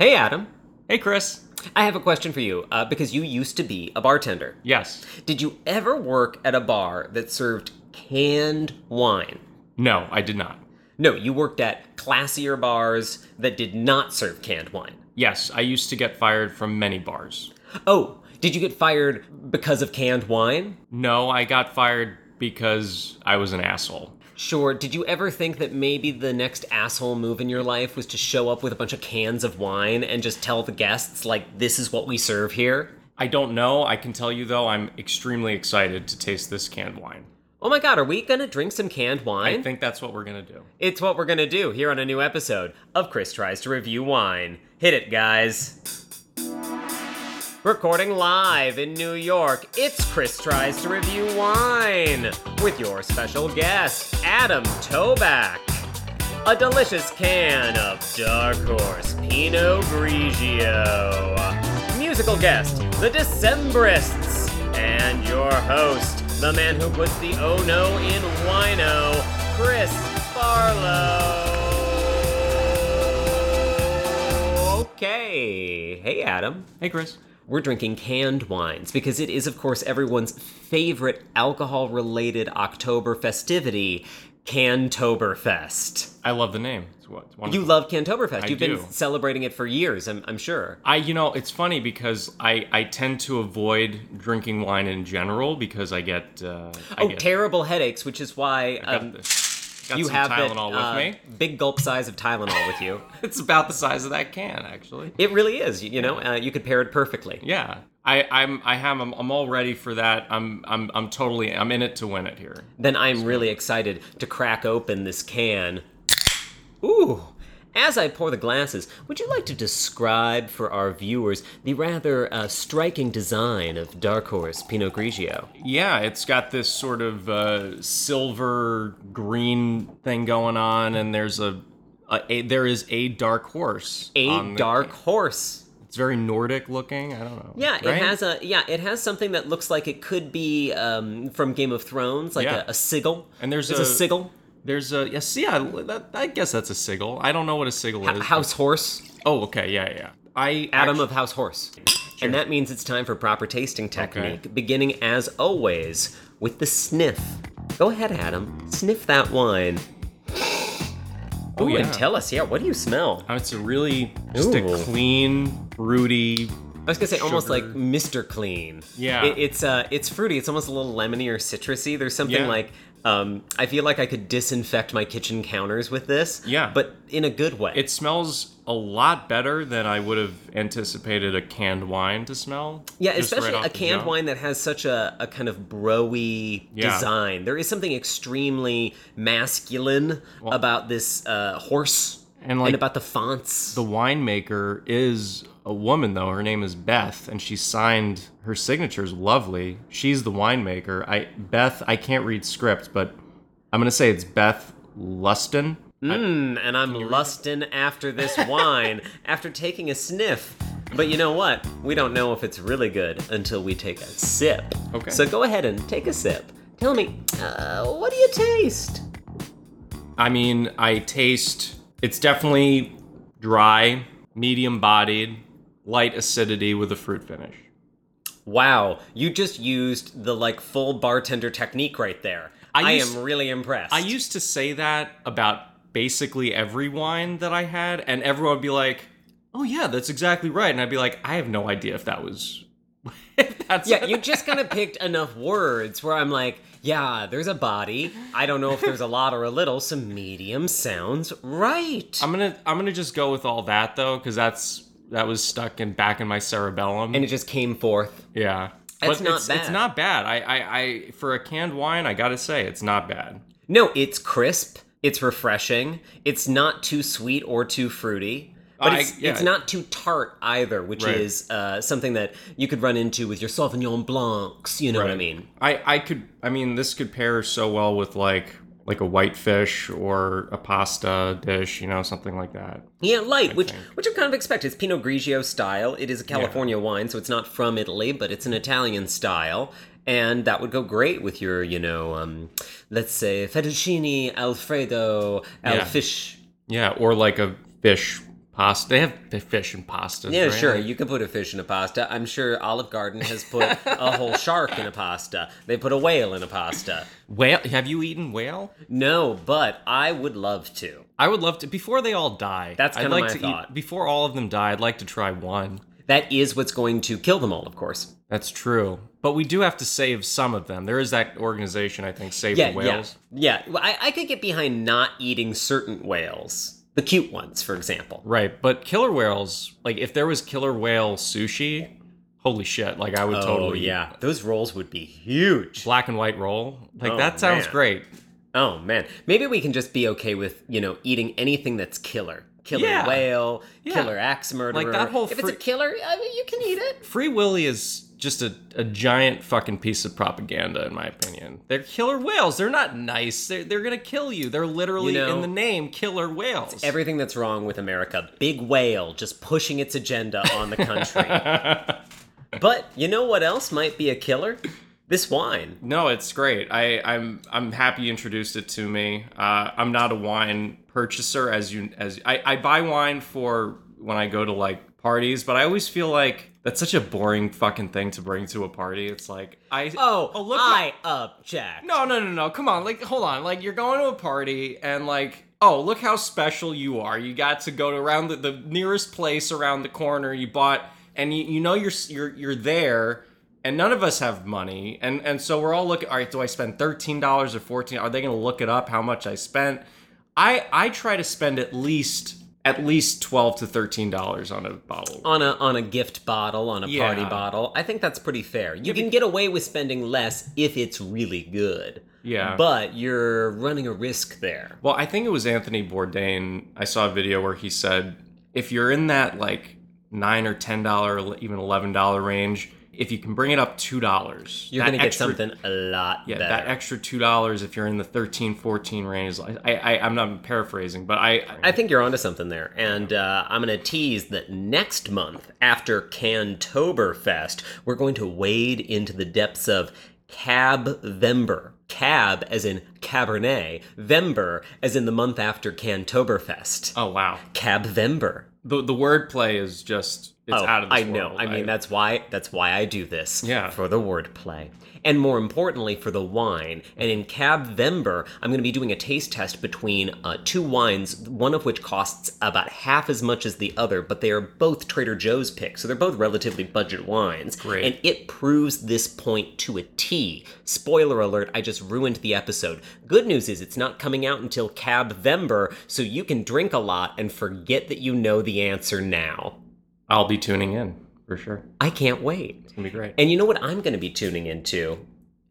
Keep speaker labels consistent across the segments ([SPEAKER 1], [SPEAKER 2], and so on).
[SPEAKER 1] Hey, Adam.
[SPEAKER 2] Hey, Chris.
[SPEAKER 1] I have a question for you uh, because you used to be a bartender.
[SPEAKER 2] Yes.
[SPEAKER 1] Did you ever work at a bar that served canned wine?
[SPEAKER 2] No, I did not.
[SPEAKER 1] No, you worked at classier bars that did not serve canned wine.
[SPEAKER 2] Yes, I used to get fired from many bars.
[SPEAKER 1] Oh, did you get fired because of canned wine?
[SPEAKER 2] No, I got fired because I was an asshole.
[SPEAKER 1] Sure. Did you ever think that maybe the next asshole move in your life was to show up with a bunch of cans of wine and just tell the guests, like, this is what we serve here?
[SPEAKER 2] I don't know. I can tell you, though, I'm extremely excited to taste this canned wine.
[SPEAKER 1] Oh my god, are we gonna drink some canned wine?
[SPEAKER 2] I think that's what we're going to do.
[SPEAKER 1] It's what we're gonna do here on a new episode of Chris Tries to Review Wine. Hit it, guys. Recording live in New York, it's Chris Tries to Review Wine with your special guest, Adam Toback. A delicious can of Dark Horse Pinot Grigio. Musical guest, the Decemberists. And your host, the man who puts the oh no in wino, Chris Barlow. Okay. Hey, Adam.
[SPEAKER 2] Hey, Chris.
[SPEAKER 1] We're drinking canned wines because it is, of course, everyone's favorite alcohol related October festivity, Cantoberfest.
[SPEAKER 2] I love the name. It's, what, it's wonderful.
[SPEAKER 1] You love Cantoberfest.
[SPEAKER 2] I
[SPEAKER 1] You've
[SPEAKER 2] do.
[SPEAKER 1] been celebrating it for years, I'm, I'm sure.
[SPEAKER 2] I, you know, it's funny because I, I tend to avoid drinking wine in general because I get. Uh, I
[SPEAKER 1] Oh,
[SPEAKER 2] get,
[SPEAKER 1] terrible headaches, which is why
[SPEAKER 2] I got,
[SPEAKER 1] you
[SPEAKER 2] some
[SPEAKER 1] have that,
[SPEAKER 2] Tylenol
[SPEAKER 1] uh,
[SPEAKER 2] with me.
[SPEAKER 1] big gulp size of Tylenol with you.
[SPEAKER 2] It's about the size of that can, actually.
[SPEAKER 1] It really is. You, you know, uh, you could pair it perfectly.
[SPEAKER 2] Yeah, I, I'm, I have, I'm, I'm all ready for that. I'm, I'm, I'm totally, I'm in it to win it here.
[SPEAKER 1] Then I'm really excited to crack open this can. Ooh. As I pour the glasses, would you like to describe for our viewers the rather uh, striking design of Dark Horse Pinot Grigio?
[SPEAKER 2] Yeah, it's got this sort of uh, silver green thing going on, and there's a, a, a there is a dark horse.
[SPEAKER 1] A
[SPEAKER 2] on the
[SPEAKER 1] dark horse.
[SPEAKER 2] It's very Nordic looking. I don't know.
[SPEAKER 1] Yeah, it has a yeah, it has something that looks like it could be um, from Game of Thrones, like
[SPEAKER 2] Yeah.
[SPEAKER 1] a, a sigil.
[SPEAKER 2] And there's
[SPEAKER 1] It's a,
[SPEAKER 2] a-
[SPEAKER 1] sigil,
[SPEAKER 2] There's a yes, yeah. That, I guess that's a sigil. I don't know what a sigil is.
[SPEAKER 1] house horse.
[SPEAKER 2] Oh, okay, yeah, yeah. I
[SPEAKER 1] Adam
[SPEAKER 2] actu-
[SPEAKER 1] of House Horse. And that means it's time for proper tasting technique, beginning as always with the sniff. Go ahead, Adam. Sniff that wine. Oh,
[SPEAKER 2] yeah.
[SPEAKER 1] and tell us, yeah, what do you smell?
[SPEAKER 2] Oh, It's a really just
[SPEAKER 1] Ooh.
[SPEAKER 2] a clean, fruity.
[SPEAKER 1] I was gonna say almost like Mr. Clean.
[SPEAKER 2] Yeah.
[SPEAKER 1] It, it's uh, it's fruity. It's almost a little lemony or citrusy. There's something
[SPEAKER 2] Yeah.
[SPEAKER 1] like um, I feel like I could disinfect my kitchen counters with this.
[SPEAKER 2] Yeah.
[SPEAKER 1] But in a good way.
[SPEAKER 2] It smells a lot better than I would have anticipated a canned wine to smell.
[SPEAKER 1] Yeah, especially
[SPEAKER 2] right
[SPEAKER 1] a canned
[SPEAKER 2] jump.
[SPEAKER 1] wine that has such a, a kind of broy
[SPEAKER 2] Yeah.
[SPEAKER 1] design. There is something extremely masculine about this uh, horse
[SPEAKER 2] And, like,
[SPEAKER 1] about the fonts.
[SPEAKER 2] The winemaker is a woman, though. Her name is Beth, and she signed her signature's lovely. She's the winemaker. I Beth. I can't read script, but I'm gonna say it's Beth Luston.
[SPEAKER 1] Mm, and I'm lusting after this wine after taking a sniff. But you know what? We don't know if it's really good until we take a sip.
[SPEAKER 2] Okay.
[SPEAKER 1] So go ahead and take a sip. Tell me, uh, what do you taste?
[SPEAKER 2] I mean, I taste. It's definitely dry, medium-bodied, light acidity with a fruit finish.
[SPEAKER 1] Wow, you just used the like full bartender technique right there. I,
[SPEAKER 2] I
[SPEAKER 1] am really impressed.
[SPEAKER 2] I used to say that about basically every wine that I had, and everyone would be like, "Oh yeah, that's exactly right," and I'd be like, "I have no idea if that was." if that's
[SPEAKER 1] Yeah, you just kind of picked enough words where I'm like, yeah, there's a body. I don't know if there's a lot or a little, Some medium sounds right.
[SPEAKER 2] I'm gonna I'm gonna just go with all that though, because that's that was stuck in back in my cerebellum.
[SPEAKER 1] and it just came forth.
[SPEAKER 2] yeah,
[SPEAKER 1] That's
[SPEAKER 2] but
[SPEAKER 1] not
[SPEAKER 2] it's,
[SPEAKER 1] bad.
[SPEAKER 2] It's not bad. I, I I for a canned wine, I gotta say it's not bad.
[SPEAKER 1] No, it's crisp. It's refreshing. It's not too sweet or too fruity. But
[SPEAKER 2] I-
[SPEAKER 1] it's,
[SPEAKER 2] yeah.
[SPEAKER 1] it's not too tart either, which
[SPEAKER 2] Right.
[SPEAKER 1] is uh, something that you could run into with your Sauvignon Blancs. You know what I mean?
[SPEAKER 2] I I could I mean this could pair so well with like like a white fish or a pasta dish, you know, something like that.
[SPEAKER 1] Yeah, light, which which I kind of expect. It's Pinot Grigio style. It is a California wine, so it's not from Italy, but it's an Italian style. And that would go great with your, you know, um, let's say fettuccine alfredo al
[SPEAKER 2] Yeah.
[SPEAKER 1] fish.
[SPEAKER 2] Yeah, or like a fish pasta. They have they fish and pasta.
[SPEAKER 1] Yeah,
[SPEAKER 2] right?
[SPEAKER 1] sure. You can put a fish in a pasta. I'm sure Olive Garden has put a whole shark in a pasta. They put a whale in a pasta.
[SPEAKER 2] Whale? Have you eaten whale?
[SPEAKER 1] No, but I would love to.
[SPEAKER 2] I would love to. Before they all die,
[SPEAKER 1] That's
[SPEAKER 2] I'd
[SPEAKER 1] kinda
[SPEAKER 2] like
[SPEAKER 1] my
[SPEAKER 2] to
[SPEAKER 1] thought.
[SPEAKER 2] Eat, before all of them die, I'd like to try one.
[SPEAKER 1] That is what's going to kill them all, of course.
[SPEAKER 2] That's true. But we do have to save some of them. There is that organization, I think, Save
[SPEAKER 1] Yeah,
[SPEAKER 2] the Whales.
[SPEAKER 1] yeah, yeah. Well, I, I could get behind not eating certain whales, the cute ones, for example.
[SPEAKER 2] Right. But killer whales, like if there was killer whale sushi, holy shit, like I would oh, totally
[SPEAKER 1] Oh, yeah, those rolls would be huge.
[SPEAKER 2] black and white roll. Like
[SPEAKER 1] Oh,
[SPEAKER 2] that sounds
[SPEAKER 1] man.
[SPEAKER 2] great.
[SPEAKER 1] Oh man, maybe we can just be okay with you know eating anything that's killer. Killer
[SPEAKER 2] Yeah.
[SPEAKER 1] whale,
[SPEAKER 2] Yeah.
[SPEAKER 1] killer axe murderer.
[SPEAKER 2] Like that whole
[SPEAKER 1] if it's a killer, I mean, you can eat it.
[SPEAKER 2] Free Willy is just a, a giant fucking piece of propaganda, in my opinion. They're killer whales. They're not nice. They're, they're gonna kill you. They're literally
[SPEAKER 1] You know,
[SPEAKER 2] in the name killer whales.
[SPEAKER 1] Everything that's wrong with America, big whale just pushing its agenda on the country. but you know what else might be a killer? This wine.
[SPEAKER 2] No, it's great. I, I'm I'm happy you introduced it to me. Uh, I'm not a wine purchaser, as you as I, I buy wine for when I go to like parties, but I always feel like that's such a boring fucking thing to bring to a party. It's like I
[SPEAKER 1] Oh, oh
[SPEAKER 2] look
[SPEAKER 1] I object.
[SPEAKER 2] no no no no. Come on. Like hold on. Like you're going to a party and like oh look how special you are. You got to go to around the, the nearest place around the corner you bought and you, you know you're you're you're there and none of us have money. And and so we're all looking all right do i spend $13 or 14 are they going to look it up how much i spent? I i try to spend at least at least 12 to 13 dollars on a bottle
[SPEAKER 1] on a on a gift bottle, on a party bottle. I think that's pretty fair. You can get away with spending less if it's really good.
[SPEAKER 2] Yeah.
[SPEAKER 1] But you're running a risk there.
[SPEAKER 2] Well, I think it was Anthony Bourdain. I saw a video where he said if you're in that like nine or ten dollar, even eleven dollar range, if you can bring it up two dollars,
[SPEAKER 1] You're going to get something a lot
[SPEAKER 2] Yeah,
[SPEAKER 1] better.
[SPEAKER 2] that extra two dollars if you're in the 13, 14 range. I, I, I'm not paraphrasing, but I,
[SPEAKER 1] I think you're onto something there. And uh, I'm going to tease that next month, after Cantoberfest, we're going to wade into the depths of Cab Vember. Cab as in Cabernet, Vember as in the month after Cantoberfest.
[SPEAKER 2] oh wow,
[SPEAKER 1] Cab Vember.
[SPEAKER 2] the the wordplay is just it's
[SPEAKER 1] oh,
[SPEAKER 2] out of this
[SPEAKER 1] I know.
[SPEAKER 2] world.
[SPEAKER 1] I mean, that's why that's why I do this.
[SPEAKER 2] Yeah.
[SPEAKER 1] For the wordplay. And more importantly, for the wine. And in Cab Vember, I'm going to be doing a taste test between uh, two wines, one of which costs about half as much as the other, but they are both Trader Joe's picks, so they're both relatively budget wines.
[SPEAKER 2] Great.
[SPEAKER 1] And it proves this point to a T. Spoiler alert, I just ruined the episode. Good news is it's not coming out until Cab Vember, so you can drink a lot and forget that you know the answer now.
[SPEAKER 2] I'll be tuning in for sure.
[SPEAKER 1] I can't wait.
[SPEAKER 2] It's gonna be great.
[SPEAKER 1] And you know what I'm going to be tuning into?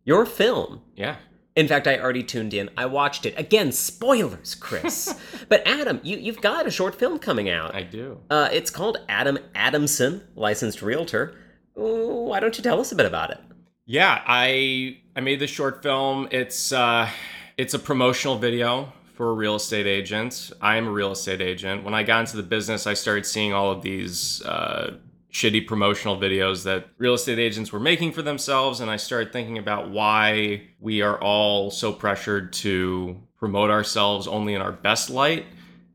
[SPEAKER 1] Your film.
[SPEAKER 2] yeah.
[SPEAKER 1] In fact, I already tuned in. I watched it. Again, spoilers, Chris. but Adam, you, you've got a short film coming out.
[SPEAKER 2] I do.
[SPEAKER 1] Uh, it's called Adam Adamson, licensed realtor. Ooh, why don't you tell us a bit about it?
[SPEAKER 2] Yeah, I I made this short film. It's uh it's a promotional video for a real estate agent. I am a real estate agent. When I got into the business, I started seeing all of these uh shitty promotional videos that real estate agents were making for themselves and I started thinking about why we are all so pressured to promote ourselves only in our best light.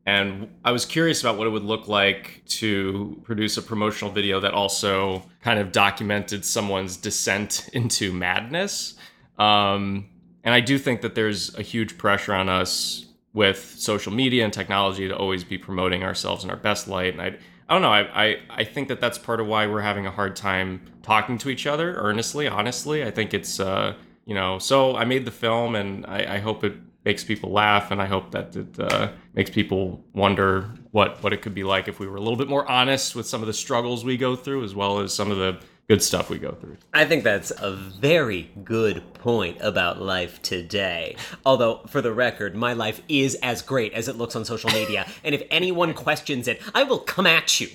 [SPEAKER 2] And I was curious about what it would look like to produce a promotional video that also kind of documented someone's descent into madness. Um, and I do think that there's a huge pressure on us with social media and technology to always be promoting ourselves in our best light. And I, I don't know. I, I, I think that that's part of why we're having a hard time talking to each other earnestly, honestly. I think it's, uh, you know, so I made the film and I, I hope it makes people laugh and I hope that it uh, makes people wonder what, what it could be like if we were a little bit more honest with some of the struggles we go through as well as some of the good stuff we go through.
[SPEAKER 1] I think that's a very good point about life today. Although, for the record, my life is as great as it looks on social media, and if anyone questions it, I will come at you.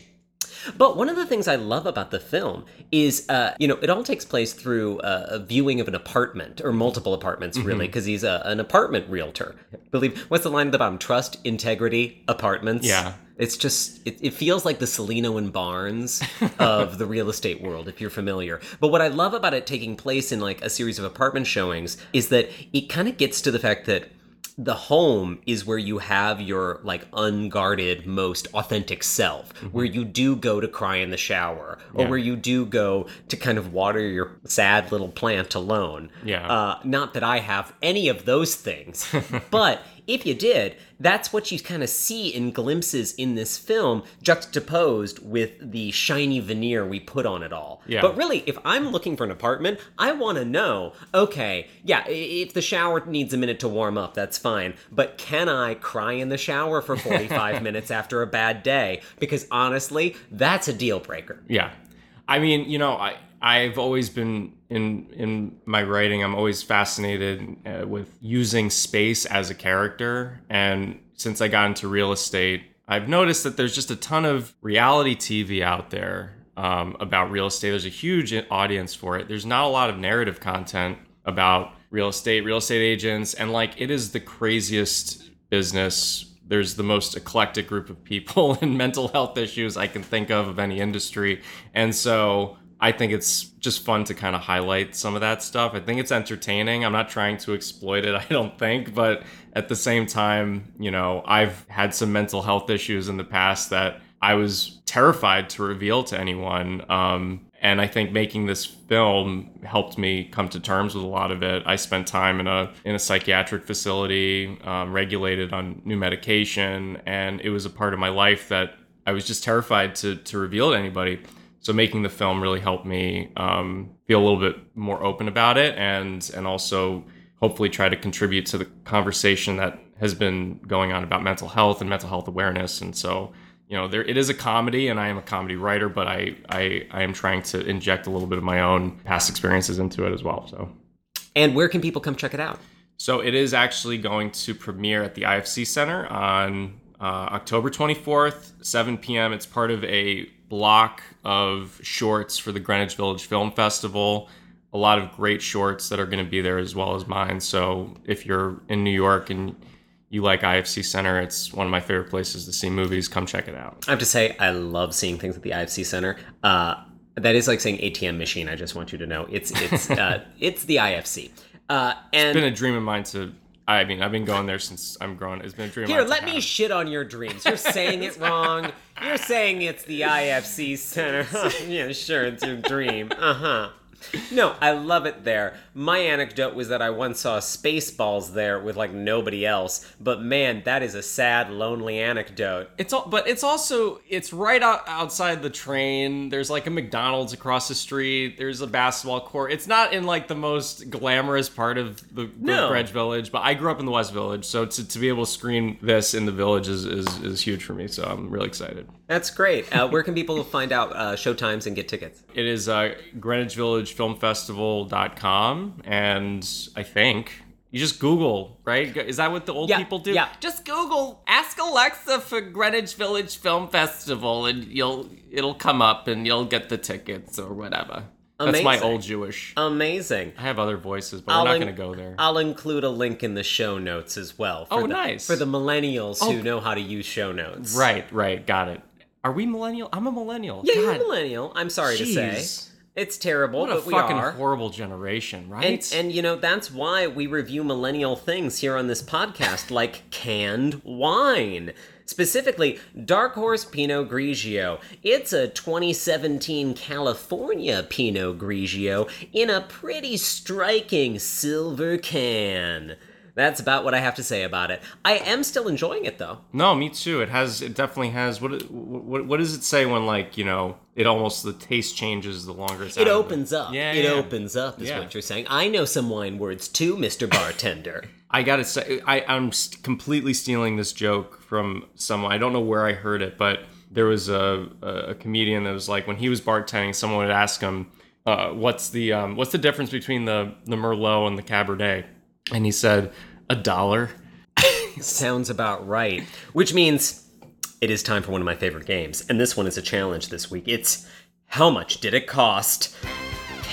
[SPEAKER 1] But one of the things I love about the film is, uh, you know, it all takes place through uh, a viewing of an apartment or multiple apartments, really, because he's a, an apartment realtor. Believe what's the line at the bottom? Trust, integrity, apartments.
[SPEAKER 2] Yeah.
[SPEAKER 1] It's just it, it feels like the Cellino and Barnes of the real estate world, if you're familiar. But what I love about it taking place in like a series of apartment showings is that it kind of gets to the fact that the home is where you have your like unguarded most authentic self where you do go to cry in the shower or
[SPEAKER 2] Yeah.
[SPEAKER 1] where you do go to kind of water your sad little plant alone
[SPEAKER 2] Yeah.
[SPEAKER 1] uh, not that i have any of those things but if you did that's what you kind of see in glimpses in this film juxtaposed with the shiny veneer we put on it all
[SPEAKER 2] Yeah.
[SPEAKER 1] but really if i'm looking for an apartment i want to know okay yeah if the shower needs a minute to warm up that's fine but can i cry in the shower for 45 minutes after a bad day because honestly that's a deal breaker
[SPEAKER 2] Yeah. I mean, you know, I I've always been in in my writing. I'm always fascinated uh, with using space as a character, and since I got into real estate, I've noticed that there's just a ton of reality TV out there um, about real estate. There's a huge audience for it. There's not a lot of narrative content about real estate, real estate agents, and like it is the craziest business there's the most eclectic group of people and mental health issues I can think of of any industry. And so I think it's just fun to kind of highlight some of that stuff. I think it's entertaining. I'm not trying to exploit it, I don't think, but at the same time, you know, I've had some mental health issues in the past that I was terrified to reveal to anyone. Um, and I think making this film helped me come to terms with a lot of it. I spent time in a in a psychiatric facility, um, regulated on new medication, and it was a part of my life that I was just terrified to to reveal to anybody. So making the film really helped me um, feel a little bit more open about it, and and also hopefully try to contribute to the conversation that has been going on about mental health and mental health awareness. And so you know there it is a comedy and i am a comedy writer but i i i am trying to inject a little bit of my own past experiences into it as well so.
[SPEAKER 1] And where can people come check it out?
[SPEAKER 2] So it is actually going to premiere at the ifc center on uh, october 24th 7 p.m it's part of a block of shorts for the greenwich village film festival a lot of great shorts that are going to be there as well as mine so if you're in new york and you like IFC Center, it's one of my favorite places to see movies. Come check it out.
[SPEAKER 1] I have to say, I love seeing things at the IFC Center. Uh, that is like saying ATM machine. I just want you to know it's it's uh, it's the IFC. Uh, and
[SPEAKER 2] It's been a dream of mine to. I mean, I've been going there since I'm grown. It's been a dream.
[SPEAKER 1] here, let me shit on your dreams. You're saying it wrong. You're saying it's the IFC Center. yeah, sure, it's your dream. Uh huh. No, I love it there. My anecdote was that I once saw Spaceballs there with like nobody else, but man, that is a sad, lonely anecdote.
[SPEAKER 2] It's all, but it's also it's right out outside the train. There's like a McDonald's across the street. There's a basketball court. It's not in like the most glamorous part of the,
[SPEAKER 1] No.
[SPEAKER 2] Greenwich Village, but I grew up in the West Village, so to, to be able to screen this in the village is, is is huge for me. So I'm really excited.
[SPEAKER 1] That's great. Uh, where can people find out uh, showtimes and get tickets?
[SPEAKER 2] It is uh, Greenwich Village Film Festival.com, and I think you just Google, right? Is that what the old
[SPEAKER 1] Yeah,
[SPEAKER 2] people do?
[SPEAKER 1] yeah.
[SPEAKER 2] Just Google, ask Alexa for Greenwich Village Film Festival, and you'll it'll come up, and you'll get the tickets or whatever. That's my old Jewish.
[SPEAKER 1] Amazing.
[SPEAKER 2] I have other voices, but
[SPEAKER 1] I'll
[SPEAKER 2] we're not
[SPEAKER 1] in-
[SPEAKER 2] going to go there.
[SPEAKER 1] I'll include a link in the show notes as well. For
[SPEAKER 2] Oh,
[SPEAKER 1] the,
[SPEAKER 2] nice.
[SPEAKER 1] For the millennials
[SPEAKER 2] Oh.
[SPEAKER 1] who know how to use show notes.
[SPEAKER 2] right, right, got it. Are we millennial? I'm a millennial.
[SPEAKER 1] Yeah, you're a millennial. I'm sorry to say. It's terrible,
[SPEAKER 2] What a
[SPEAKER 1] but we
[SPEAKER 2] fucking
[SPEAKER 1] are.
[SPEAKER 2] horrible generation, right?
[SPEAKER 1] And, and you know that's why we review millennial things here on this podcast, like canned wine. Specifically, Dark Horse Pinot Grigio. It's a 2017 California Pinot Grigio in a pretty striking silver can. That's about what I have to say about it. I am still enjoying it though.
[SPEAKER 2] No, me too. It has. It definitely has. What? What? What does it say when like you know it almost the taste changes the longer it's out
[SPEAKER 1] It opens up.
[SPEAKER 2] Yeah,
[SPEAKER 1] it
[SPEAKER 2] yeah.
[SPEAKER 1] opens up, is
[SPEAKER 2] Yeah.
[SPEAKER 1] what you're saying. I know some wine words too, Mr. Bartender.
[SPEAKER 2] I gotta say, I, I'm completely stealing this joke from someone. I don't know where I heard it, but there was a, a, a comedian that was like, when he was bartending, someone would ask him, uh, "What's the um, what's the difference between the the Merlot and the Cabernet?" And he said, "A dollar."
[SPEAKER 1] Sounds about right. Which means it is time for one of my favorite games. And this one is a challenge this week. It's how much did it cost?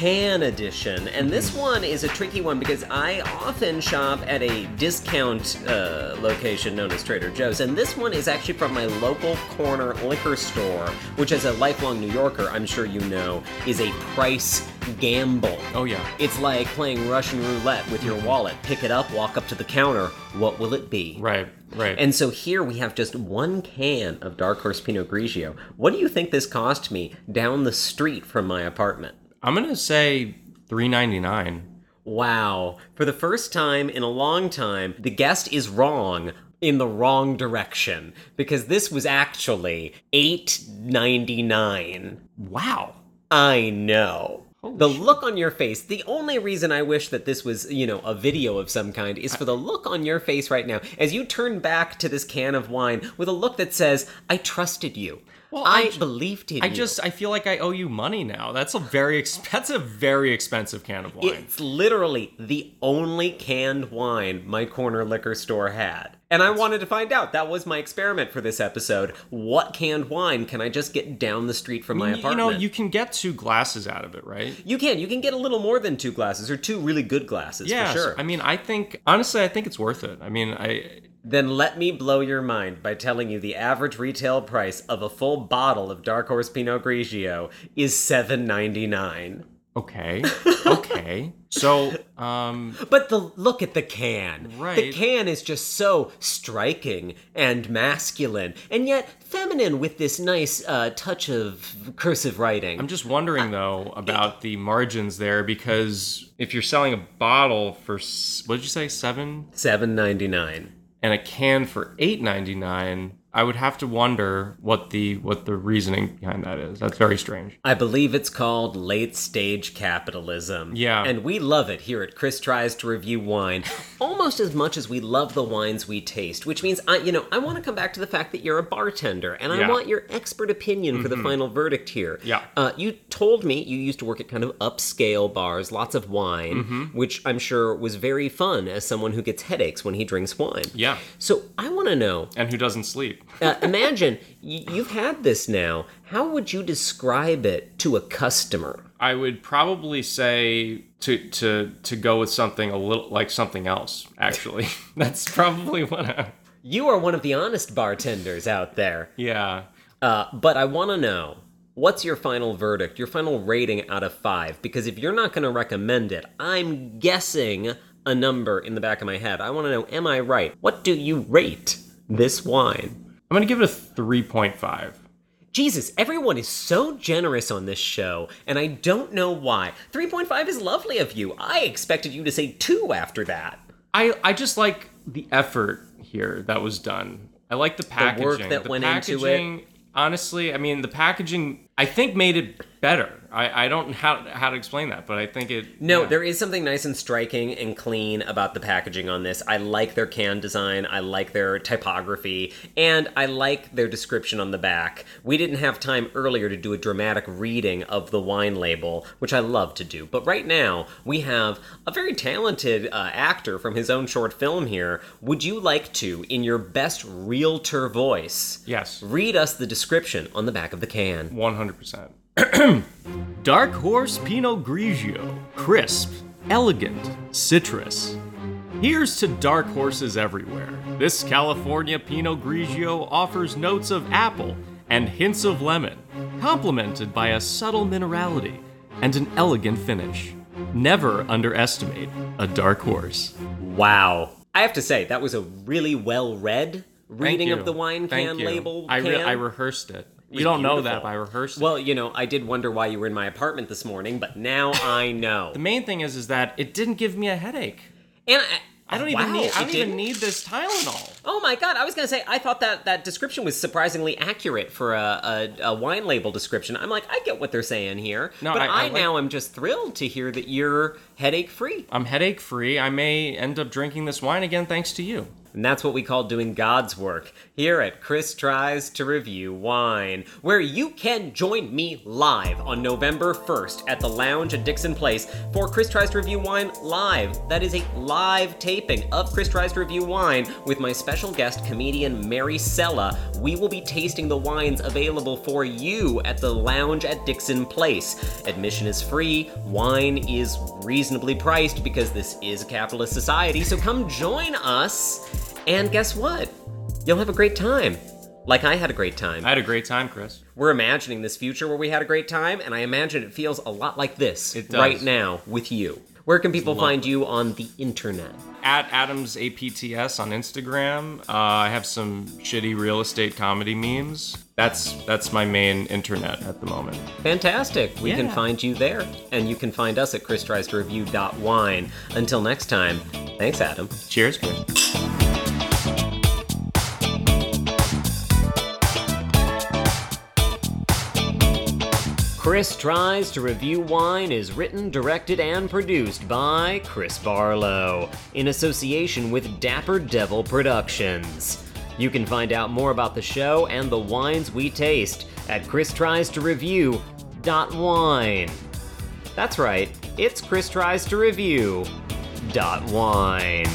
[SPEAKER 1] Can edition. And this one is a tricky one because I often shop at a discount uh, location known as Trader Joe's. And this one is actually from my local corner liquor store, which, as a lifelong New Yorker, I'm sure you know, is a price gamble.
[SPEAKER 2] Oh, yeah.
[SPEAKER 1] It's like playing Russian roulette with your wallet. Pick it up, walk up to the counter. What will it be?
[SPEAKER 2] Right, right.
[SPEAKER 1] And so here we have just one can of Dark Horse Pinot Grigio. What do you think this cost me down the street from my apartment?
[SPEAKER 2] I'm gonna say three ninety nine.
[SPEAKER 1] Wow. For the first time in a long time, the guest is wrong in the wrong direction because this was actually 8.99.
[SPEAKER 2] Wow.
[SPEAKER 1] I know.
[SPEAKER 2] Holy
[SPEAKER 1] the
[SPEAKER 2] shit.
[SPEAKER 1] look on your face. The only reason I wish that this was, you know, a video of some kind is for the look on your face right now as you turn back to this can of wine with a look that says, "I trusted you.
[SPEAKER 2] Well,
[SPEAKER 1] I,
[SPEAKER 2] I
[SPEAKER 1] believed in
[SPEAKER 2] I
[SPEAKER 1] you."
[SPEAKER 2] just I feel like I owe you money now. That's a very ex- that's a very expensive can of wine.
[SPEAKER 1] It's literally the only canned wine my corner liquor store had. And I wanted to find out. That was my experiment for this episode. What canned wine can I just get down the street from my apartment?
[SPEAKER 2] you know, you can get two glasses out of it, right?
[SPEAKER 1] You can. You can get a little more than two glasses or two really good glasses
[SPEAKER 2] Yeah,
[SPEAKER 1] for sure.
[SPEAKER 2] I mean, I think honestly, I think it's worth it. I mean, I
[SPEAKER 1] Then let me blow your mind by telling you the average retail price of a full bottle of Dark Horse Pinot Grigio is seven ninety nine.
[SPEAKER 2] okay, okay. So, um,
[SPEAKER 1] But the look at the can.
[SPEAKER 2] Right.
[SPEAKER 1] The can is just so striking and masculine, and yet feminine with this nice uh, touch of cursive writing.
[SPEAKER 2] I'm just wondering though about the margins there because if you're selling a bottle for what did you say seven
[SPEAKER 1] Seven ninety nine.
[SPEAKER 2] And a can for eight ninety nine, I would have to wonder what the what the reasoning behind that is. That's very strange.
[SPEAKER 1] I believe it's called late stage capitalism.
[SPEAKER 2] Yeah.
[SPEAKER 1] And we love it here at Chris Tries to Review Wine almost as much as we love the wines we taste, which means I you know, I want to come back to the fact that you're a bartender and I
[SPEAKER 2] Yeah. Mm-hmm.
[SPEAKER 1] want your expert opinion for the final verdict here.
[SPEAKER 2] Yeah.
[SPEAKER 1] Uh, you told me you used to work at kind of upscale bars, lots of wine,
[SPEAKER 2] Mm-hmm.
[SPEAKER 1] which I'm sure was very fun as someone who gets headaches when he drinks wine.
[SPEAKER 2] Yeah.
[SPEAKER 1] So I want to know
[SPEAKER 2] And who doesn't sleep?
[SPEAKER 1] Uh, imagine you've had this now. How would you describe it to a customer?
[SPEAKER 2] I would probably say to to to go with something a little like something else. Actually, that's probably what. I,
[SPEAKER 1] You are one of the honest bartenders out there.
[SPEAKER 2] yeah.
[SPEAKER 1] Uh, but I want to know what's your final verdict, your final rating out of five? Because if you're not going to recommend it, I'm guessing a number in the back of my head. I want to know, am I right? What do you rate this wine?
[SPEAKER 2] I'm gonna give it a three point five.
[SPEAKER 1] Jesus, everyone is so generous on this show, and I don't know why. 3.5 is lovely of you. I expected you to say 2 after that.
[SPEAKER 2] I I just like the effort here that was done. I like the packaging.
[SPEAKER 1] The work that
[SPEAKER 2] the
[SPEAKER 1] went into it.
[SPEAKER 2] Honestly, I mean the packaging. I think made it better. I, I don't know how how to explain that, but I think it.
[SPEAKER 1] No,
[SPEAKER 2] yeah.
[SPEAKER 1] there is something nice and striking and clean about the packaging on this. I like their can design, I like their typography, and I like their description on the back. We didn't have time earlier to do a dramatic reading of the wine label, which I love to do. But right now, we have a very talented uh, actor from his own short film here. Would you like to, in your best realtor voice,
[SPEAKER 2] Yes.
[SPEAKER 1] read us the description on the back of the can?
[SPEAKER 2] 100%. Dark Horse Pinot Grigio. Crisp, elegant, citrus. Here's to dark horses everywhere. This California Pinot Grigio offers notes of apple and hints of lemon, complemented by a subtle minerality and an elegant finish. Never underestimate a dark horse.
[SPEAKER 1] Wow. I have to say, that was a really well read reading of the wine
[SPEAKER 2] Thank
[SPEAKER 1] can
[SPEAKER 2] you.
[SPEAKER 1] label.
[SPEAKER 2] I, re-
[SPEAKER 1] can.
[SPEAKER 2] I rehearsed it. You don't know that, by I it.
[SPEAKER 1] Well, you know, I did wonder why you were in my apartment this morning, but now I know.
[SPEAKER 2] the main thing is, is that it didn't give me a headache.
[SPEAKER 1] and
[SPEAKER 2] I don't
[SPEAKER 1] wow,
[SPEAKER 2] even need. I don't oh,
[SPEAKER 1] didn't?
[SPEAKER 2] need this Tylenol.
[SPEAKER 1] Oh my god! I was gonna say I thought that that description was surprisingly accurate for a, a, a wine label description. I'm like, I get what they're saying here,
[SPEAKER 2] No,
[SPEAKER 1] but
[SPEAKER 2] I-
[SPEAKER 1] I,
[SPEAKER 2] I like-
[SPEAKER 1] now am just thrilled to hear that you're headache free.
[SPEAKER 2] I'm headache free. I may end up drinking this wine again thanks to you.
[SPEAKER 1] And that's what we call doing God's work here at Chris Tries to Review Wine, where you can join me live on November 1st at the Lounge at Dixon Place for Chris Tries to Review Wine Live. That is a live taping of Chris Tries to Review Wine with my special guest comedian Mary Sella. We will be tasting the wines available for you at the Lounge at Dixon Place. Admission is free, wine is reasonably priced because this is a capitalist society, so come join us. And guess what? You'll have a great time. Like I had a great time.
[SPEAKER 2] I had a great time, Chris.
[SPEAKER 1] We're imagining this future where we had a great time, and I imagine it feels a lot like this
[SPEAKER 2] It does.
[SPEAKER 1] right now with you. Where can people find you on the internet?
[SPEAKER 2] At Adams APTS on Instagram. Uh, I have some shitty real estate comedy memes. That's that's my main internet at the moment.
[SPEAKER 1] Fantastic. We can
[SPEAKER 2] Yeah.
[SPEAKER 1] find you there. And you can find us at christries2review.wine. Until next time, thanks, Adam.
[SPEAKER 2] Cheers, Chris.
[SPEAKER 1] Chris Tries to Review Wine is written, directed, and produced by Chris Barlow in association with Dapper Devil Productions. You can find out more about the show and the wines we taste at Chris Tries to Review dot wine. That's right, it's Chris Tries to Review dot wine.